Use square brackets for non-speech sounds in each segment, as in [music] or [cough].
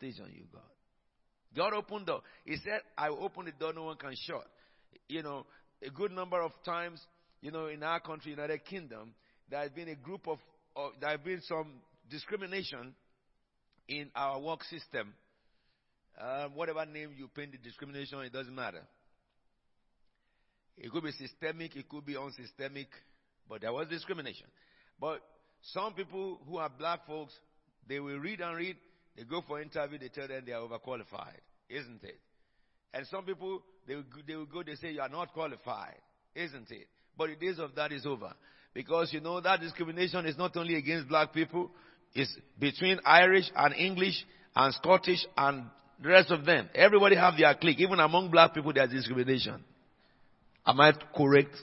manifestation you got. God opened the. He said, I open the door no one can shut. You know, a good number of times, you know, in our country, United Kingdom, there has been a group of, of there has been some discrimination in our work system. Um, whatever name you paint the discrimination, it doesn't matter. It could be systemic, it could be unsystemic, but there was discrimination. But some people who are black folks, they will read and read, they go for interview, they tell them they are overqualified, isn't it? And some people, they will, they will go, they say you are not qualified, isn't it? But the days of that is over. Because you know that discrimination is not only against black people, it's between Irish and English and Scottish and the rest of them. Everybody have their clique. Even among black people there's discrimination. Am I correct?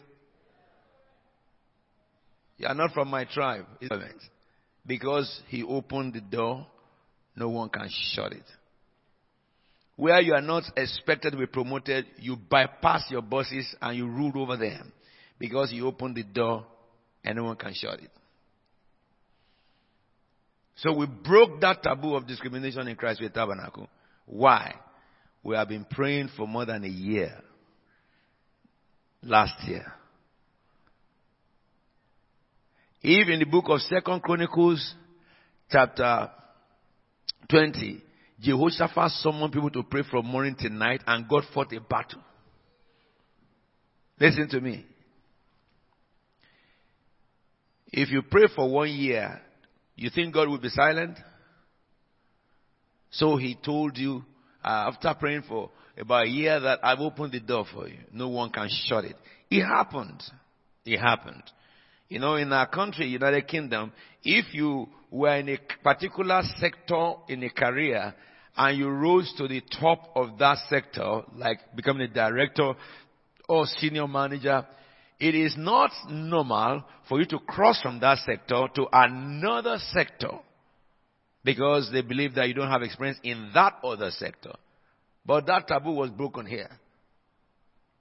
You are not from my tribe. Because he opened the door, no one can shut it. Where you are not expected to be promoted, you bypass your bosses and you rule over them. Because you open the door and no one can shut it. So we broke that taboo of discrimination in Christ Faith Tabernacle. Why? We have been praying for more than a year. Last year. If in the book of Second Chronicles, chapter 20, Jehoshaphat summoned people to pray from morning till night and God fought a battle. Listen to me. If you pray for one year, you think God will be silent? So he told you, uh, after praying for about a year that I've opened the door for you. No one can shut it. It happened. It happened. You know, in our country, United Kingdom, if you were in a particular sector in a career and you rose to the top of that sector, like becoming a director or senior manager, it is not normal for you to cross from that sector to another sector because they believe that you don't have experience in that other sector. But that taboo was broken here.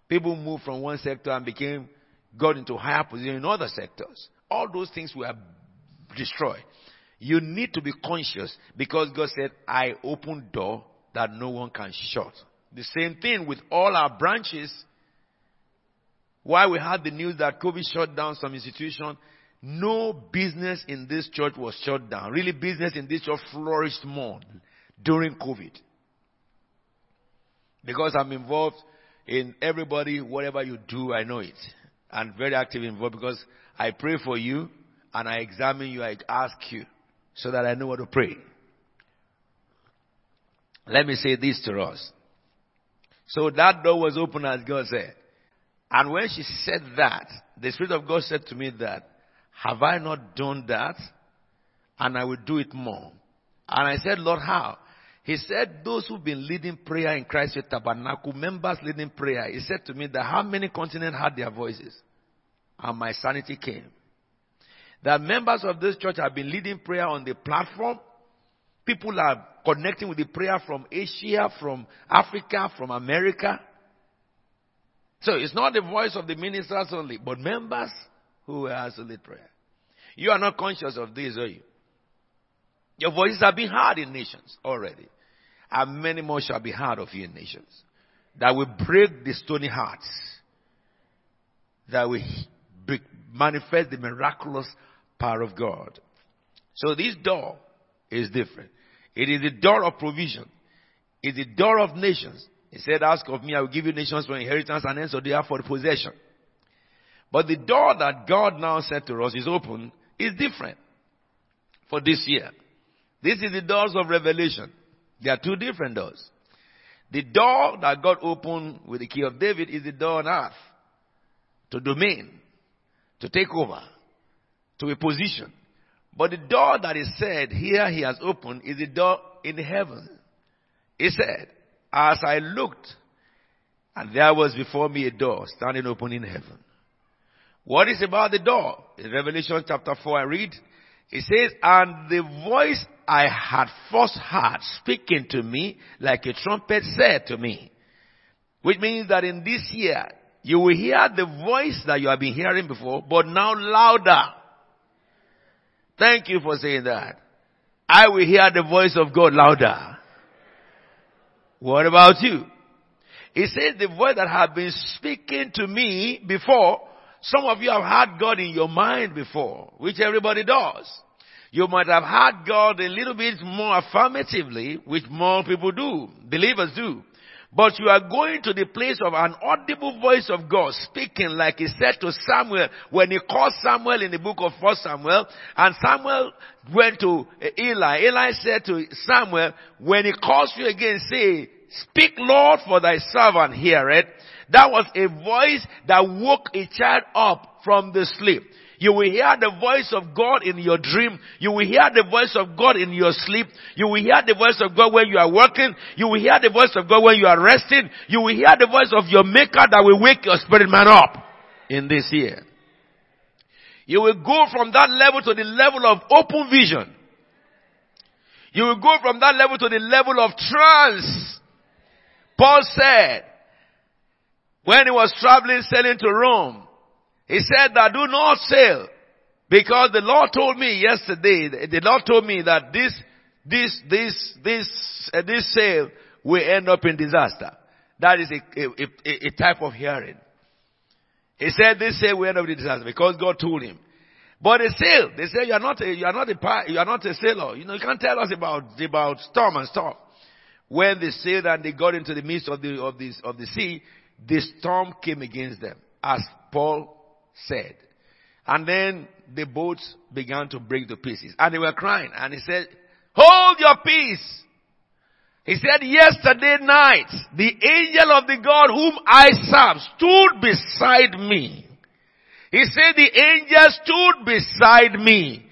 People moved from one sector and became, got into higher position in other sectors. All those things were destroyed. You need to be conscious because God said, I open door that no one can shut. The same thing with all our branches why we had the news that COVID shut down some institution, no business in this church was shut down. Really, business in this church flourished more during COVID. Because I'm involved in everybody, whatever you do, I know it. And very active involved because I pray for you and I examine you, I ask you so that I know what to pray. Let me say this to us. So that door was open as God said. And when she said that, the Spirit of God said to me that, have I not done that? And I will do it more. And I said, Lord, how? He said, those who've been leading prayer in Christ Faith Tabernacle, members leading prayer, he said to me that how many continents had their voices? And my sanity came. That members of this church have been leading prayer on the platform. People are connecting with the prayer from Asia, from Africa, from America. So it's not the voice of the ministers only, but members who are lead prayer. You are not conscious of this, are you? Your voices have been heard in nations already. And many more shall be heard of you in nations. That will break the stony hearts. That will manifest the miraculous power of God. So this door is different. It is the door of provision. It's the door of nations. He said, ask of me, I will give you nations for inheritance and ends of the for possession. But the door that God now said to us is open is different for this year. This is the doors of revelation. There are two different doors. The door that God opened with the key of David is the door on earth to domain, to take over, to a position. But the door that is said here he has opened is the door in heaven. He said, as I looked, and there was before me a door standing open in heaven. What is about the door? In Revelation chapter 4 I read, it says, and the voice I had first heard speaking to me like a trumpet said to me. Which means that in this year, you will hear the voice that you have been hearing before, but now louder. Thank you for saying that. I will hear the voice of God louder. What about you? He says the voice that had been speaking to me before, some of you have had God in your mind before, which everybody does. You might have heard God a little bit more affirmatively, which more people do, believers do. But you are going to the place of an audible voice of God speaking like he said to Samuel when he called Samuel in the book of 1 Samuel and Samuel went to Eli. Eli said to Samuel, when he calls you again, say, speak Lord for thy servant heareth. That was a voice that woke a child up from the sleep. You will hear the voice of God in your dream. You will hear the voice of God in your sleep. You will hear the voice of God when you are working. You will hear the voice of God when you are resting. You will hear the voice of your maker that will wake your spirit man up in this year. You will go from that level to the level of open vision. You will go from that level to the level of trance. Paul said, when he was traveling, sailing to Rome, he said that do not sail because the Lord told me yesterday, the Lord told me that this, this, this, this, uh, this sail will end up in disaster. That is a, a, a, a type of hearing. He said this sail will end up in disaster because God told him. But a sail, they say you are not a, you are not a, you are not a sailor. You know, you can't tell us about, about storm and stuff. When they sailed and they got into the midst of the, of this, of the sea, the storm came against them. As Paul said. And then the boats began to break to pieces. And they were crying. And he said, hold your peace. He said, yesterday night, the angel of the God whom I serve stood beside me. He said, the angel stood beside me.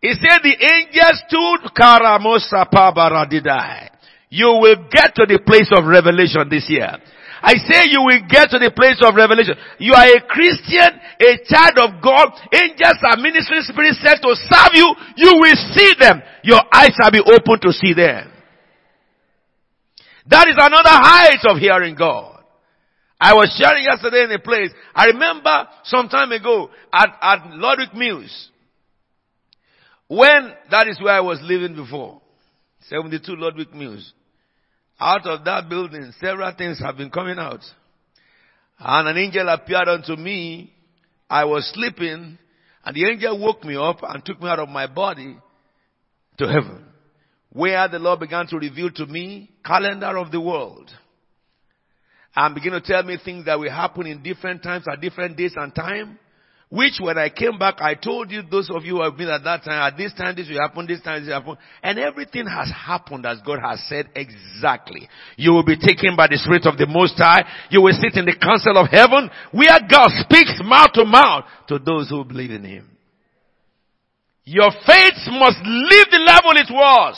He said, the angel stood, Karamosa. You will get to the place of revelation this year. I say you will get to the place of revelation. You are a Christian, a child of God. Angels are ministering spirits set to serve you. You will see them. Your eyes shall be open to see them. That is another height of hearing God. I was sharing yesterday in a place. I remember some time ago at, at Ludwig Mills. When that is where I was living before. 72 Ludwig Mills. Out of that building, several things have been coming out. And an angel appeared unto me. I was sleeping, and the angel woke me up and took me out of my body to heaven, where the Lord began to reveal to me calendar of the world. And begin to tell me things that will happen in different times at different days and time. Which when I came back, I told you, those of you who have been at that time, at this time this will happen, this time this will happen. And everything has happened as God has said exactly. You will be taken by the Spirit of the Most High. You will sit in the council of heaven where God speaks mouth to mouth to those who believe in Him. Your faith must leave the level it was.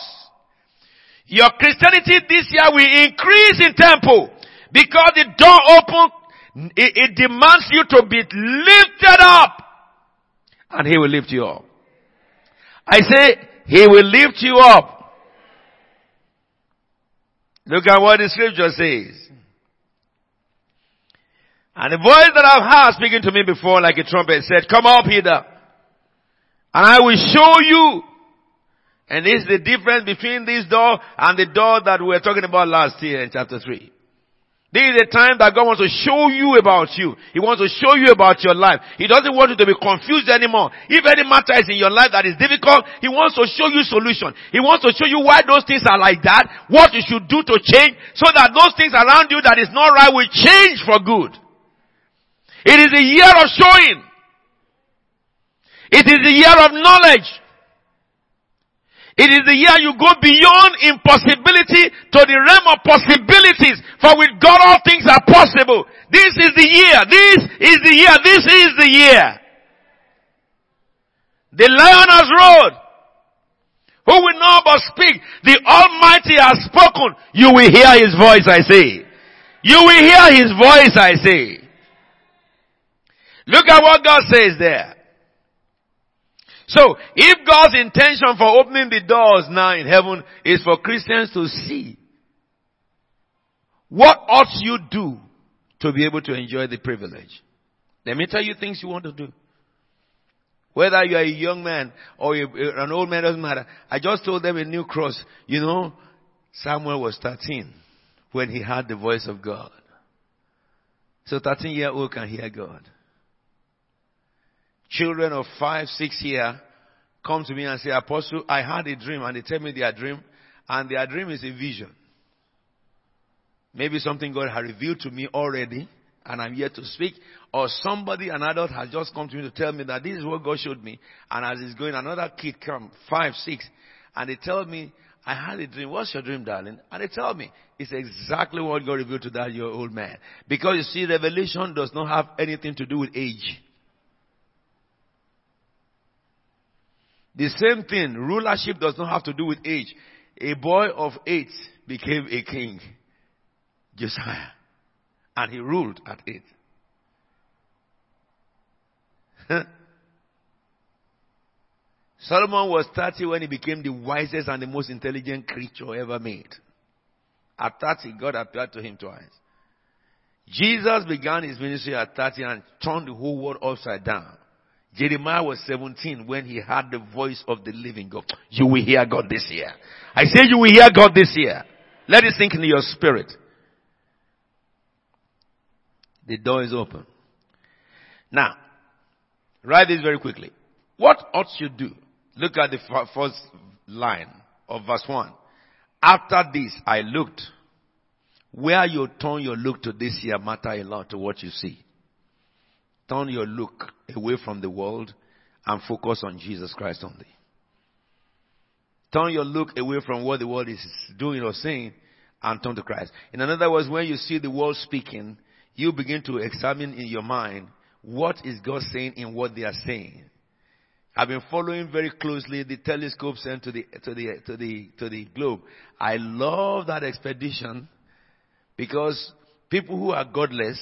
Your Christianity this year will increase in tempo because the door opened it, it demands you to be lifted up. And He will lift you up. I say, He will lift you up. Look at what the scripture says. And the voice that I've heard speaking to me before like a trumpet said, come up hither. And I will show you. And this is the difference between this door and the door that we were talking about last year in chapter 3. This is a time that God wants to show you about you. He wants to show you about your life. He doesn't want you to be confused anymore. If any matter is in your life that is difficult, He wants to show you solution. He wants to show you why those things are like that, what you should do to change, so that those things around you that is not right will change for good. It is a year of showing. It is a year of knowledge. It is the year you go beyond impossibility to the realm of possibilities. For with God all things are possible. This is the year. This is the year. This is the year. The lion has roared. Who will know but speak? The Almighty has spoken. You will hear His voice, I say. You will hear His voice, I say. Look at what God says there. So, if God's intention for opening the doors now in heaven is for Christians to see, what ought you do to be able to enjoy the privilege? Let me tell you things you want to do. Whether you are a young man or an old man doesn't matter. I just told them in new cross. You know, Samuel was 13 when he heard the voice of God. So 13 year old can hear God. Children of five, six year come to me and say, Apostle, I had a dream and they tell me their dream and their dream is a vision. Maybe something God had revealed to me already and I'm here to speak or somebody, an adult has just come to me to tell me that this is what God showed me and as it's going, another kid come, five, six, and they tell me, I had a dream. What's your dream, darling? And they tell me, it's exactly what God revealed to that your old man. Because you see, revelation does not have anything to do with age. The same thing, rulership does not have to do with age. A boy of eight became a king, Josiah, and he ruled at eight. [laughs] Solomon was 30 when he became the wisest and the most intelligent creature ever made. At 30, God appeared to him twice. Jesus began his ministry at 30 and turned the whole world upside down. Jeremiah was 17 when he heard the voice of the living God. You will hear God this year. I say you will hear God this year. Let it sink into your spirit. The door is open. Now, write this very quickly. What ought you do? Look at the first line of verse 1. After this, I looked. Where you turn your look to this year matter a lot to what you see. Turn your look away from the world and focus on Jesus Christ only. Turn your look away from what the world is doing or saying and turn to Christ. In other words, when you see the world speaking, you begin to examine in your mind what is God saying in what they are saying. I've been following very closely the telescope sent to the, to the, to the, to the globe. I love that expedition because people who are godless,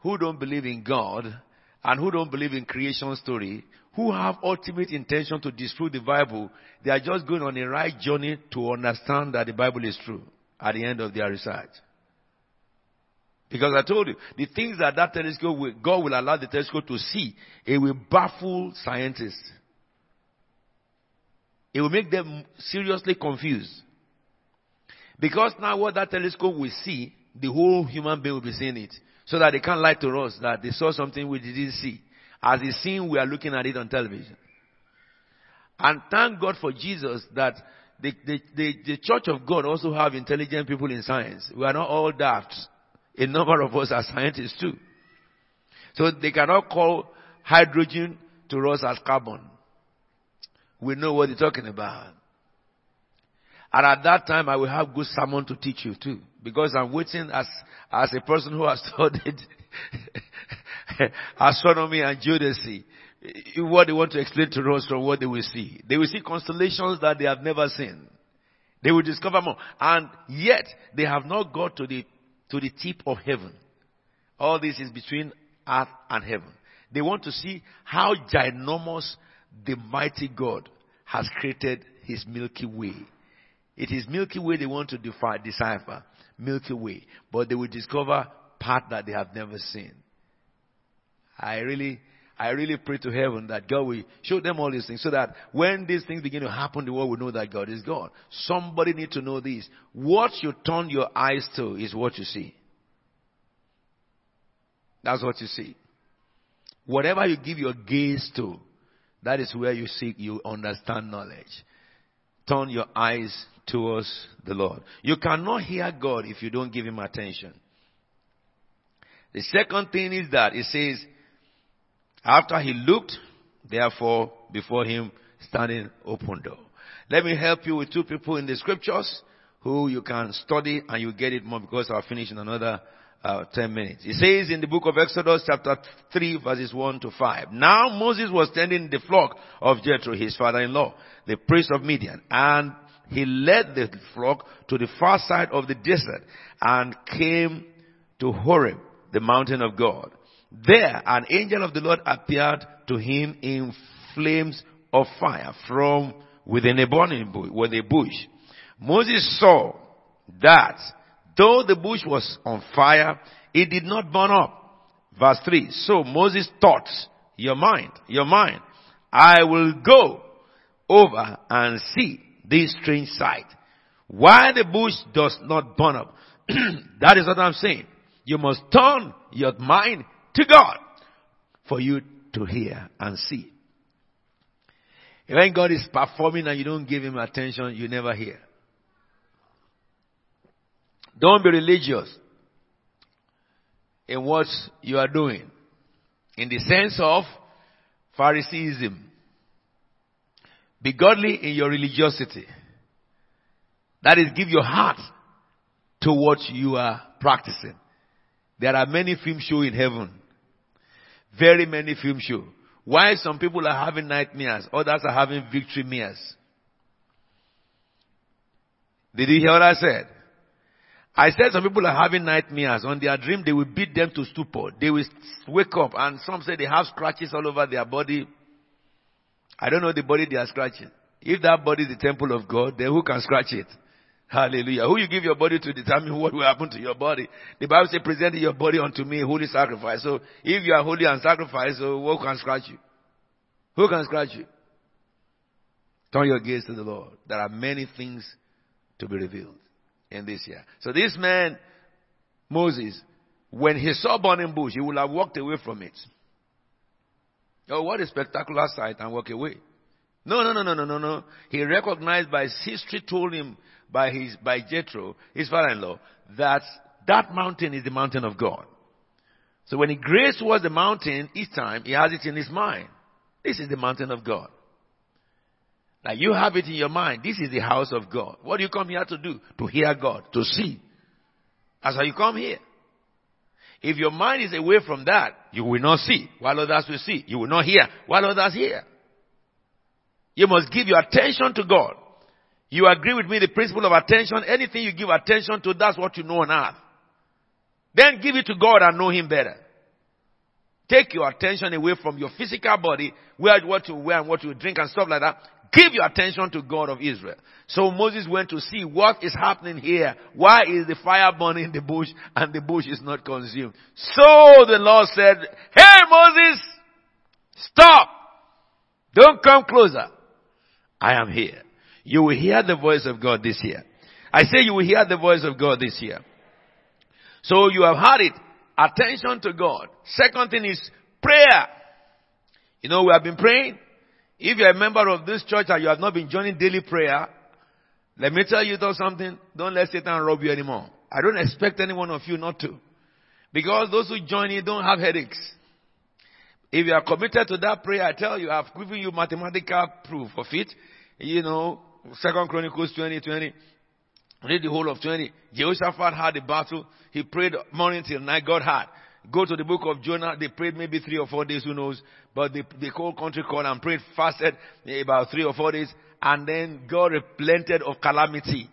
who don't believe in God, and who don't believe in creation story, who have ultimate intention to disprove the Bible, they are just going on a right journey to understand that the Bible is true at the end of their research. Because I told you, the things that that telescope will, God will allow the telescope to see, it will baffle scientists. It will make them seriously confused. Because now what that telescope will see, the whole human being will be seeing it. So that they can't lie to us that they saw something we didn't see. As it's seen, we are looking at it on television. And thank God for Jesus that the, the, the, the church of God also have intelligent people in science. We are not all daft. A number of us are scientists too. So they cannot call hydrogen to us as carbon. We know what they're talking about. And at that time, I will have good sermon to teach you too. Because I'm waiting as, as a person who has [laughs] studied astronomy and geodesy. What they want to explain to us from what they will see. They will see constellations that they have never seen. They will discover more. And yet, they have not got to the, to the tip of heaven. All this is between earth and heaven. They want to see how ginormous the mighty God has created his Milky Way. It is Milky Way they want to decipher. Milky Way. But they will discover part that they have never seen. I really, I really pray to heaven that God will show them all these things so that when these things begin to happen, the world will know that God is God. Somebody need to know this. What you turn your eyes to is what you see. That's what you see. Whatever you give your gaze to, that is where you seek, you understand knowledge. Turn your eyes towards the Lord. You cannot hear God if you don't give Him attention. The second thing is that it says, after he looked, therefore, before him standing open door. Let me help you with two people in the scriptures who you can study and you get it more because I'll finish in another uh, 10 minutes. It says in the book of Exodus chapter 3 verses 1 to 5. Now Moses was tending the flock of Jethro, his father-in-law, the priest of Midian, and he led the flock to the far side of the desert and came to Horeb, the mountain of God. There an angel of the Lord appeared to him in flames of fire from within a burning bush, with a bush. Moses saw that Though the bush was on fire, it did not burn up. Verse 3. So Moses thought, your mind, your mind, I will go over and see this strange sight. Why the bush does not burn up. [clears throat] that is what I'm saying. You must turn your mind to God for you to hear and see. When God is performing and you don't give him attention, you never hear. Don't be religious in what you are doing. In the sense of Phariseeism. Be godly in your religiosity. That is, give your heart to what you are practicing. There are many film shows in heaven. Very many film shows. Why some people are having nightmares, others are having victory mirrors. Did you hear what I said? I said some people are having nightmares. On their dream, they will beat them to stupor. They will wake up and some say they have scratches all over their body. I don't know the body they are scratching. If that body is the temple of God, then who can scratch it? Hallelujah. Who you give your body to determine what will happen to your body. The Bible says, present your body unto me, holy sacrifice. So if you are holy and sacrifice, so who can scratch you? Who can scratch you? Turn your gaze to the Lord. There are many things to be revealed in this year. So this man, Moses, when he saw burning bush, he would have walked away from it. Oh, what a spectacular sight and walk away. No, no, no, no, no, no, no. He recognized by his history told him by his, by Jethro, his father-in-law, that that mountain is the mountain of God. So when he grazed towards the mountain each time, he has it in his mind. This is the mountain of God. Now you have it in your mind. This is the house of God. What do you come here to do? To hear God, to see. That's how you come here. If your mind is away from that, you will not see while others will see. You will not hear while others hear. You must give your attention to God. You agree with me the principle of attention. Anything you give attention to, that's what you know on earth. Then give it to God and know Him better. Take your attention away from your physical body, where what you wear and what you drink and stuff like that. Give your attention to God of Israel. So Moses went to see what is happening here. Why is the fire burning in the bush and the bush is not consumed? So the Lord said, Hey Moses, stop! Don't come closer. I am here. You will hear the voice of God this year. I say you will hear the voice of God this year. So you have heard it. Attention to God. Second thing is prayer. You know, we have been praying. If you're a member of this church and you have not been joining daily prayer, let me tell you something. Don't let Satan rob you anymore. I don't expect any one of you not to. Because those who join you don't have headaches. If you are committed to that prayer, I tell you, I've given you mathematical proof of it. You know, Second Chronicles 20, 20. Read the whole of 20. Jehoshaphat had a battle. He prayed morning till night. God had. Go to the book of Jonah. They prayed maybe three or four days, who knows. But the, the whole country called and prayed, fasted eh, about three or four days. And then God relented of calamity.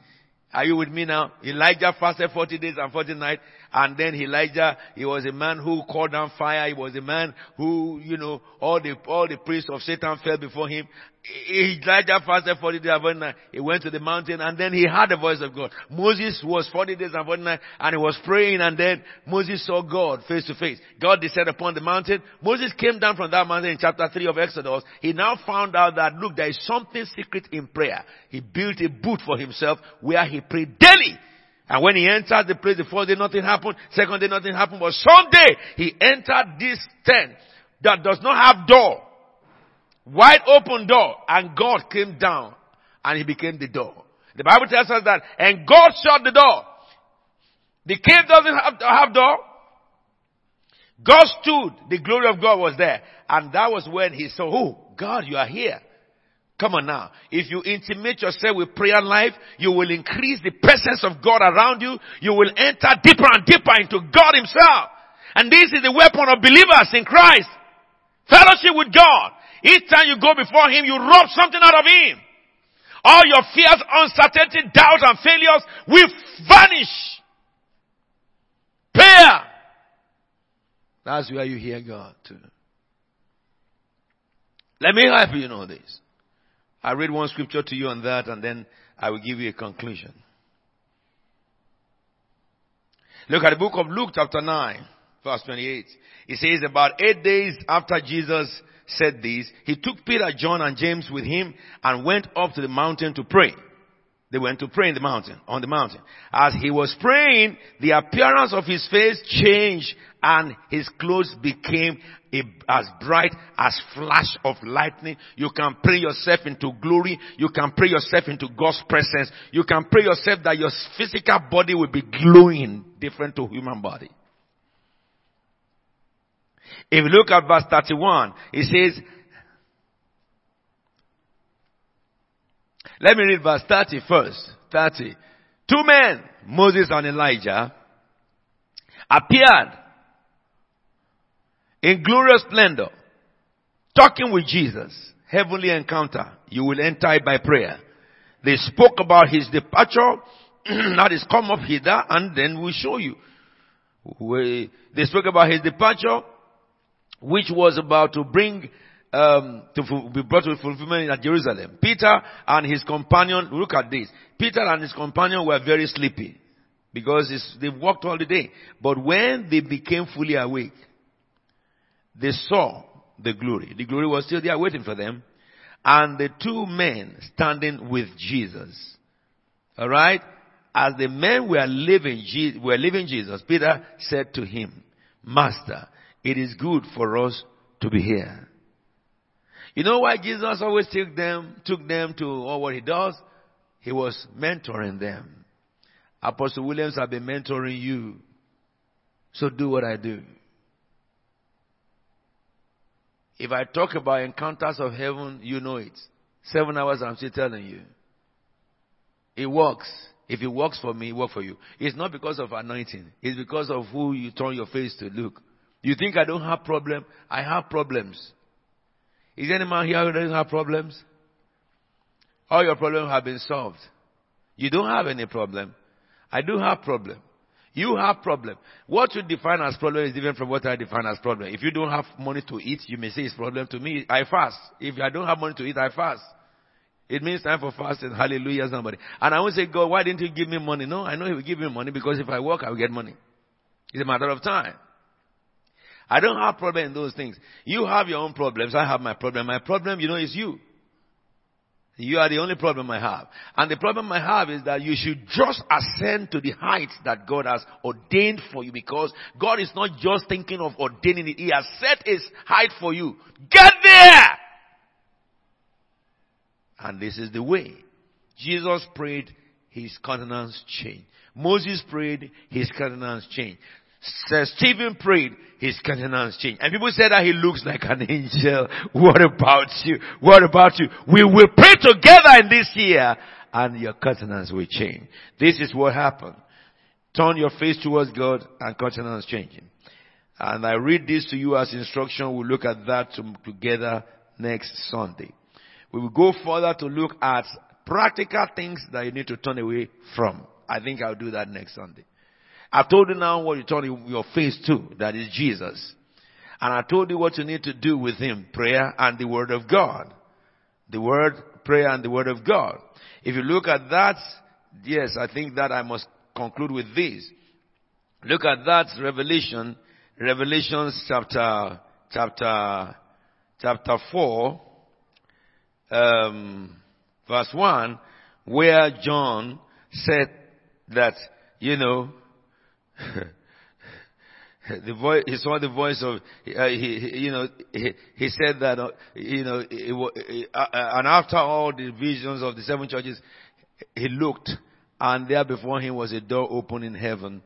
Are you with me now? Elijah fasted 40 days and 40 nights. And then Elijah, he was a man who called down fire. He was a man who, you know, all the, all the priests of Satan fell before him. Elijah fasted 40 days and 40 nights. He went to the mountain and then he heard the voice of God. Moses was 40 days and 40 nights and he was praying and then Moses saw God face to face. God descended upon the mountain. Moses came down from that mountain in chapter 3 of Exodus. He now found out that look, there is something secret in prayer. He built a booth for himself where he prayed daily. And when he entered the place, the first day nothing happened, second day nothing happened, but Sunday he entered this tent that does not have door. Wide open door. And God came down and he became the door. The Bible tells us that, and God shut the door. The cave doesn't have, have door. God stood. The glory of God was there. And that was when he saw, oh, God, you are here. Come on now. If you intimate yourself with prayer life, you will increase the presence of God around you. You will enter deeper and deeper into God himself. And this is the weapon of believers in Christ. Fellowship with God. Each time you go before Him, you rob something out of Him. All your fears, uncertainty, doubts, and failures will vanish. Prayer. That's where you hear God too. Let me help you know this. I read one scripture to you on that and then I will give you a conclusion. Look at the book of Luke chapter 9 verse 28. It says about eight days after Jesus said this, he took Peter, John and James with him and went up to the mountain to pray. They went to pray in the mountain, on the mountain. As he was praying, the appearance of his face changed and his clothes became a, as bright as flash of lightning. You can pray yourself into glory. You can pray yourself into God's presence. You can pray yourself that your physical body will be glowing different to human body. If you look at verse 31, it says, let me read verse 30 first. 30. Two men, Moses and Elijah, appeared in glorious splendor, talking with Jesus. Heavenly encounter. You will enter it by prayer. They spoke about his departure, [clears throat] that is come up hither, and then we'll show you. We, they spoke about his departure, which was about to bring um, to be brought to fulfillment at Jerusalem. Peter and his companion, look at this. Peter and his companion were very sleepy because they walked all the day. But when they became fully awake, they saw the glory. The glory was still there waiting for them. And the two men standing with Jesus. Alright? As the men were leaving, were leaving Jesus, Peter said to him, Master, it is good for us to be here. You know why Jesus always took them, took them to all what he does? He was mentoring them. Apostle Williams have been mentoring you. So do what I do. If I talk about encounters of heaven, you know it. Seven hours I'm still telling you. It works. If it works for me, it works for you. It's not because of anointing. It's because of who you turn your face to look. You think I don't have problem? I have problems. Is any man here who doesn't have problems? All your problems have been solved. You don't have any problem. I do have problem. You have problem. What you define as problem is different from what I define as problem. If you don't have money to eat, you may say it's problem to me. I fast. If I don't have money to eat, I fast. It means time for fasting. Hallelujah, somebody. And I won't say, God, why didn't you give me money? No, I know He will give me money because if I work, I will get money. It's a matter of time. I don't have problem in those things. You have your own problems. I have my problem. My problem, you know, is you. You are the only problem I have. And the problem I have is that you should just ascend to the heights that God has ordained for you because God is not just thinking of ordaining it. He has set his height for you. Get there! And this is the way. Jesus prayed, his countenance changed. Moses prayed, his countenance changed. Sir Stephen prayed, his countenance changed. And people said that he looks like an angel. [laughs] What about you? What about you? We will pray together in this year and your countenance will change. This is what happened. Turn your face towards God and countenance changing. And I read this to you as instruction. We'll look at that together next Sunday. We will go further to look at practical things that you need to turn away from. I think I'll do that next Sunday. I told you now what you turn your face to, that is Jesus. And I told you what you need to do with Him, prayer and the Word of God. The Word, prayer and the Word of God. If you look at that, yes, I think that I must conclude with this. Look at that Revelation, Revelations chapter, chapter, chapter 4, um, verse 1, where John said that, you know, the voice, he saw the voice of, uh, he, you know, he, he said that, uh, you know, it, uh, and after all the visions of the seven churches, he looked, and there before him was a door open in heaven.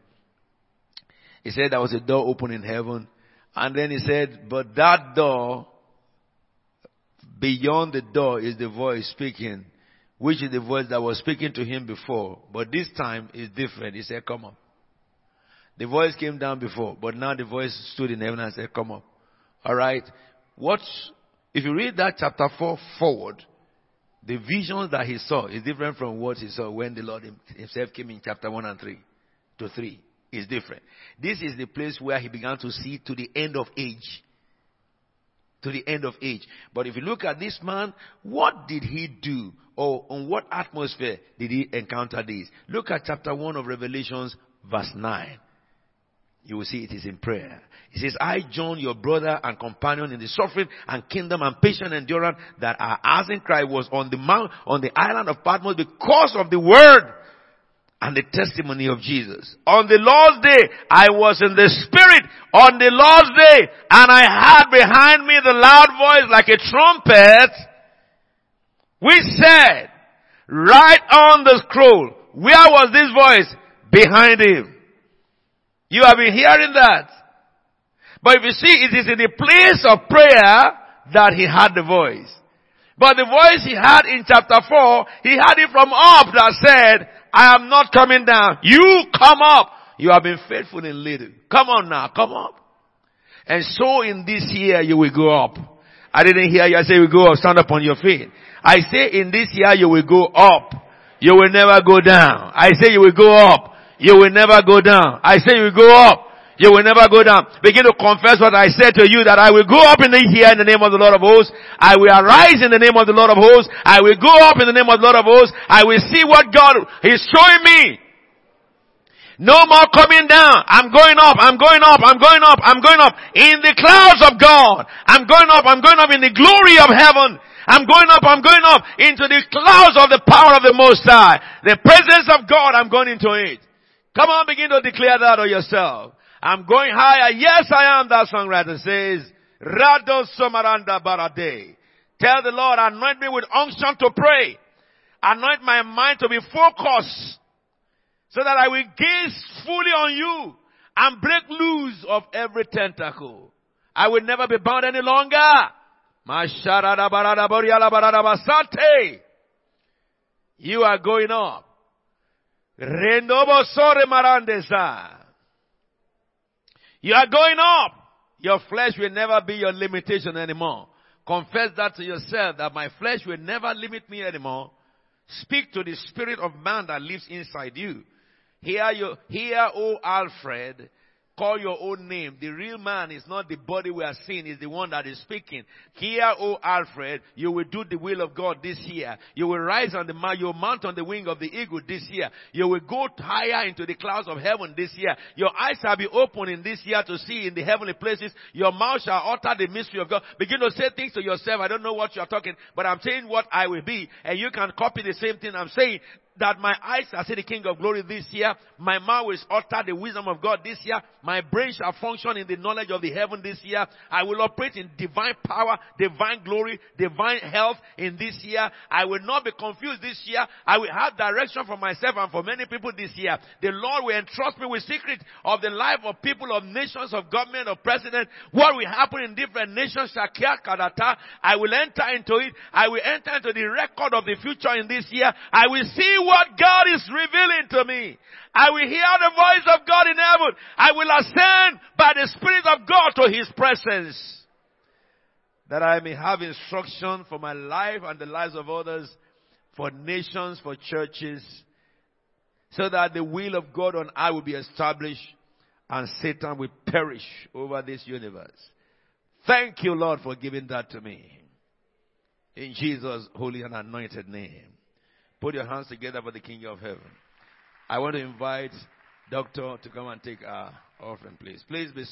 He said there was a door open in heaven, and then he said, but that door, beyond the door is the voice speaking, which is the voice that was speaking to him before, but this time is different. He said, come up. The voice came down before, but now the voice stood in heaven and said, come up. Alright? What, if you read that chapter 4 forward, the visions that he saw is different from what he saw when the Lord himself came in chapter 1 and 3 to 3. Is different. This is the place where he began to see to the end of age. To the end of age. But if you look at this man, what did he do? Or on what atmosphere did he encounter this? Look at chapter 1 of Revelations, verse 9. You will see it is in prayer. He says, I, John, your brother and companion in the suffering and kingdom and patient endurance that our as in Christ was on the mount, on the island of Patmos because of the word and the testimony of Jesus. On the Lord's day, I was in the Spirit on the Lord's day, and I heard behind me the loud voice like a trumpet, which said, right on the scroll, where was this voice? Behind him. You have been hearing that. But if you see, it is in the place of prayer that he had the voice. But the voice he had in chapter 4, he had it from up that said, I am not coming down. You come up. You have been faithful in little. Come on now, come up. And so in this year you will go up. I didn't hear you. I say you go up. Stand up on your feet. I say in this year you will go up. You will never go down. I say you will go up. You will never go down. I say you go up. You will never go down. Begin to confess what I said to you that I will go up in the here in the name of the Lord of hosts. I will arise in the name of the Lord of hosts. I will go up in the name of the Lord of hosts. I will see what God is showing me. No more coming down. I'm going up. I'm going up. I'm going up. I'm going up in the clouds of God. I'm going up. I'm going up in the glory of heaven. I'm going up. I'm going up into the clouds of the power of the Most High. The presence of God. I'm going into it. Come on, begin to declare that of yourself. I'm going higher. Yes, I am, that songwriter says. Rado Somaranda Barade. Tell the Lord, anoint me with unction to pray. Anoint my mind to be focused so that I will gaze fully on you and break loose of every tentacle. I will never be bound any longer. You are going up. You are going up. Your flesh will never be your limitation anymore. Confess that to yourself that my flesh will never limit me anymore. Speak to the spirit of man that lives inside you. Hear you, hear, O Alfred, Call your own name. The real man is not the body we are seeing, is the one that is speaking. Here, O Alfred, you will do the will of God this year. You will rise on the you will mount on the wing of the eagle this year. You will go higher into the clouds of heaven this year. Your eyes shall be open in this year to see in the heavenly places. Your mouth shall utter the mystery of God. Begin to say things to yourself. I don't know what you're talking, but I'm saying what I will be. And you can copy the same thing I'm saying that my eyes shall see the King of glory this year. My mouth will utter the wisdom of God this year. My brain shall function in the knowledge of the heaven this year. I will operate in divine power, divine glory, divine health in this year. I will not be confused this year. I will have direction for myself and for many people this year. The Lord will entrust me with secrets of the life of people, of nations, of government, of president. What will happen in different nations, shall care? I will enter into it. I will enter into the record of the future in this year. I will see what God is revealing to me. I will hear the voice of God in heaven. I will ascend by the Spirit of God to His presence. That I may have instruction for my life and the lives of others, for nations, for churches, so that the will of God on earth will be established and Satan will perish over this universe. Thank you, Lord, for giving that to me. In Jesus' holy and anointed name. Put your hands together for the King of Heaven. I want to invite Doctor to come and take our offering, please. Please be